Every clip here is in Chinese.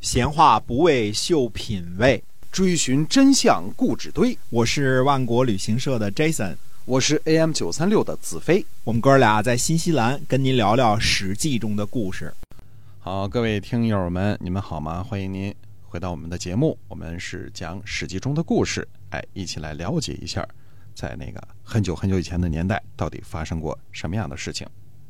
闲话不为秀品味，追寻真相故纸堆。我是万国旅行社的 Jason，我是 AM 九三六的子飞。我们哥俩在新西兰跟您聊聊《史记》中的故事。好，各位听友们，你们好吗？欢迎您回到我们的节目，我们是讲《史记》中的故事，哎，一起来了解一下，在那个很久很久以前的年代，到底发生过什么样的事情。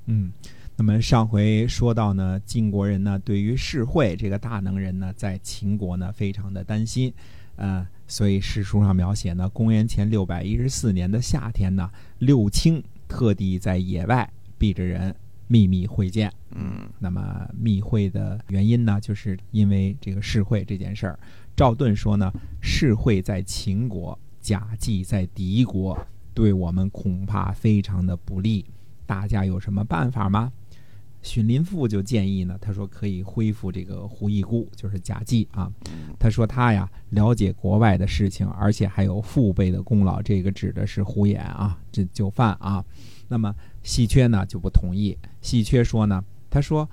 嗯。那么上回说到呢，晋国人呢对于士会这个大能人呢，在秦国呢非常的担心，呃，所以史书上描写呢，公元前六百一十四年的夏天呢，六卿特地在野外避着人秘密会见。嗯，那么密会的原因呢，就是因为这个士会这件事儿。赵盾说呢，士会在秦国，贾季在敌国，对我们恐怕非常的不利。大家有什么办法吗？荀林父就建议呢，他说可以恢复这个胡义姑，就是贾季啊。他说他呀了解国外的事情，而且还有父辈的功劳，这个指的是胡衍啊，这就犯啊。那么细缺呢就不同意。细缺说呢，他说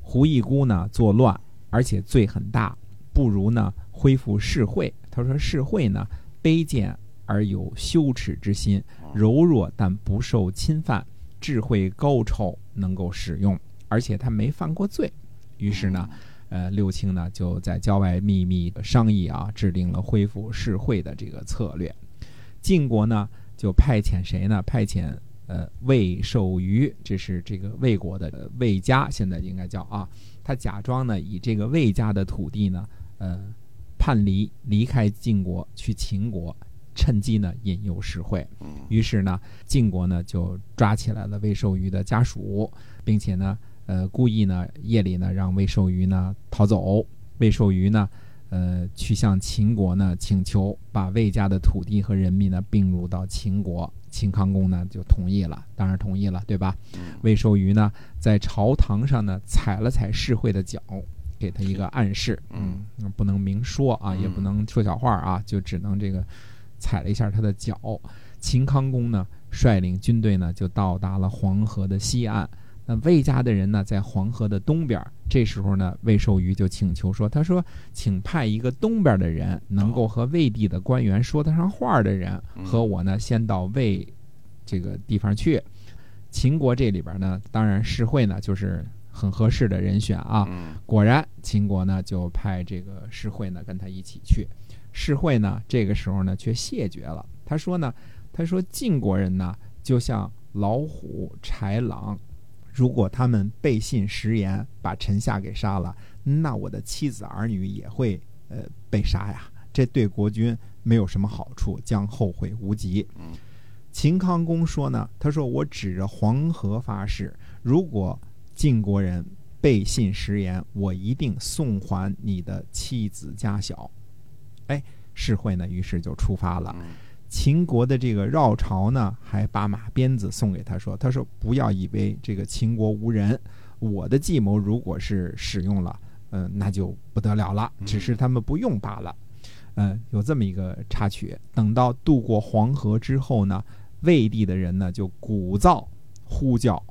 胡义姑呢作乱，而且罪很大，不如呢恢复世会。他说世会呢卑贱而有羞耻之心，柔弱但不受侵犯。智慧高超，能够使用，而且他没犯过罪。于是呢，呃，六卿呢就在郊外秘密商议啊，制定了恢复世会的这个策略。晋国呢就派遣谁呢？派遣呃魏寿瑜，这是这个魏国的魏家，现在应该叫啊。他假装呢以这个魏家的土地呢，呃，叛离离开晋国去秦国。趁机呢引诱实惠，于是呢晋国呢就抓起来了魏寿瑜的家属，并且呢呃故意呢夜里呢让魏寿瑜呢逃走。魏寿瑜呢呃去向秦国呢请求把魏家的土地和人民呢并入到秦国。秦康公呢就同意了，当然同意了，对吧？魏寿瑜呢在朝堂上呢踩了踩世会的脚，给他一个暗示，嗯，不能明说啊，也不能说小话啊，就只能这个。踩了一下他的脚，秦康公呢率领军队呢就到达了黄河的西岸。那魏家的人呢在黄河的东边。这时候呢，魏寿瑜就请求说：“他说，请派一个东边的人，能够和魏地的官员说得上话的人，和我呢先到魏这个地方去。秦国这里边呢，当然世会呢就是很合适的人选啊。果然，秦国呢就派这个世会呢跟他一起去。”世会呢，这个时候呢却谢绝了。他说呢，他说晋国人呢就像老虎、豺狼，如果他们背信食言，把臣下给杀了，那我的妻子儿女也会呃被杀呀。这对国君没有什么好处，将后悔无及。秦康公说呢，他说我指着黄河发誓，如果晋国人背信食言，我一定送还你的妻子家小。哎，世会呢，于是就出发了。秦国的这个绕朝呢，还把马鞭子送给他，说：“他说不要以为这个秦国无人，我的计谋如果是使用了，嗯，那就不得了了。只是他们不用罢了。嗯，有这么一个插曲。等到渡过黄河之后呢，魏地的人呢就鼓噪呼叫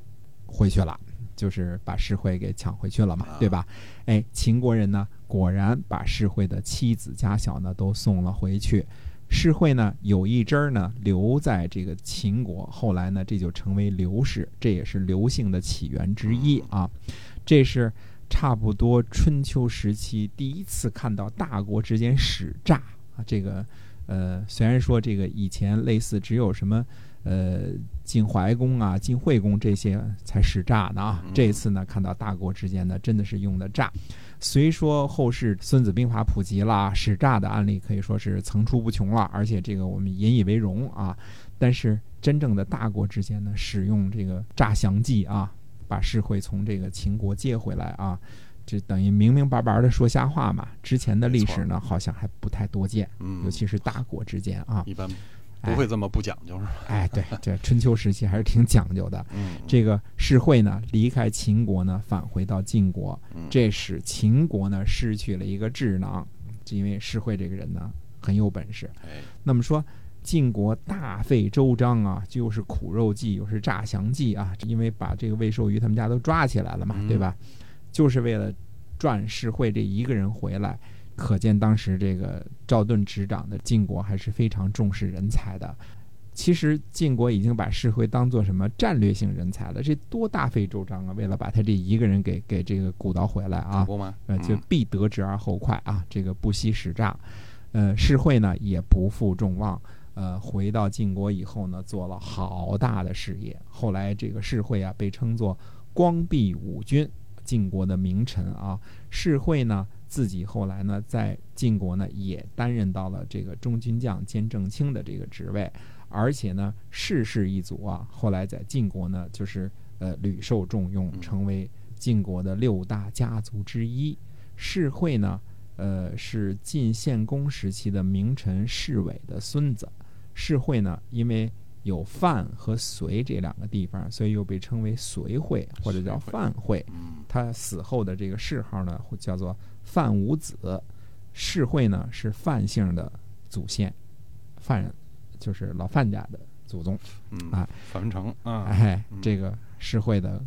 回去了，就是把世会给抢回去了嘛，对吧？哎，秦国人呢？果然把世会的妻子家小呢都送了回去，世会呢有一支儿呢留在这个秦国，后来呢这就成为刘氏，这也是刘姓的起源之一啊。这是差不多春秋时期第一次看到大国之间使诈啊。这个呃，虽然说这个以前类似只有什么呃晋怀公啊、晋惠公这些才使诈呢啊，这次呢看到大国之间呢真的是用的诈。虽说后世《孙子兵法》普及了，使诈的案例可以说是层出不穷了，而且这个我们引以为荣啊。但是真正的大国之间呢，使用这个诈降计啊，把世会从这个秦国接回来啊，这等于明明白白的说瞎话嘛。之前的历史呢，好像还不太多见，尤其是大国之间啊。一般。不会这么不讲究是吧？哎，对，这春秋时期还是挺讲究的。嗯，这个世会呢，离开秦国呢，返回到晋国，这使秦国呢失去了一个智囊，因为世会这个人呢很有本事。哎，那么说晋国大费周章啊，就是苦肉计，又是诈降计啊，因为把这个魏寿瑜他们家都抓起来了嘛，对吧？就是为了赚世会这一个人回来，可见当时这个赵盾执掌的晋国还是非常重视人才的。其实晋国已经把世会当做什么战略性人才了，这多大费周章啊！为了把他这一个人给给这个鼓捣回来啊？呃，就必得之而后快啊，这个不惜使诈。呃，世会呢也不负众望，呃，回到晋国以后呢，做了好大的事业。后来这个世会啊，被称作光弼五君，晋国的名臣啊。世会呢自己后来呢，在晋国呢也担任到了这个中军将兼正卿的这个职位。而且呢，世氏一族啊，后来在晋国呢，就是呃屡受重用，成为晋国的六大家族之一。世会呢，呃是晋献公时期的名臣世伟的孙子。世会呢，因为有范和随这两个地方，所以又被称为随会或者叫范会。他死后的这个谥号呢，叫做范武子。世会呢是范姓的祖先，范。就是老范家的祖宗，啊，范文成啊，哎，这个世会的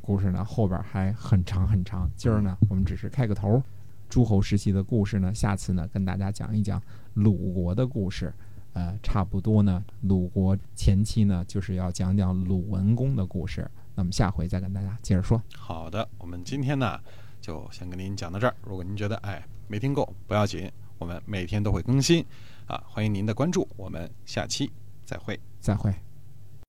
故事呢，后边还很长很长。今儿呢，我们只是开个头。诸侯时期的故事呢，下次呢，跟大家讲一讲鲁国的故事。呃，差不多呢，鲁国前期呢，就是要讲讲鲁文公的故事。那么下回再跟大家接着说。好的，我们今天呢，就先跟您讲到这儿。如果您觉得哎没听够，不要紧，我们每天都会更新。啊，欢迎您的关注，我们下期再会，再会。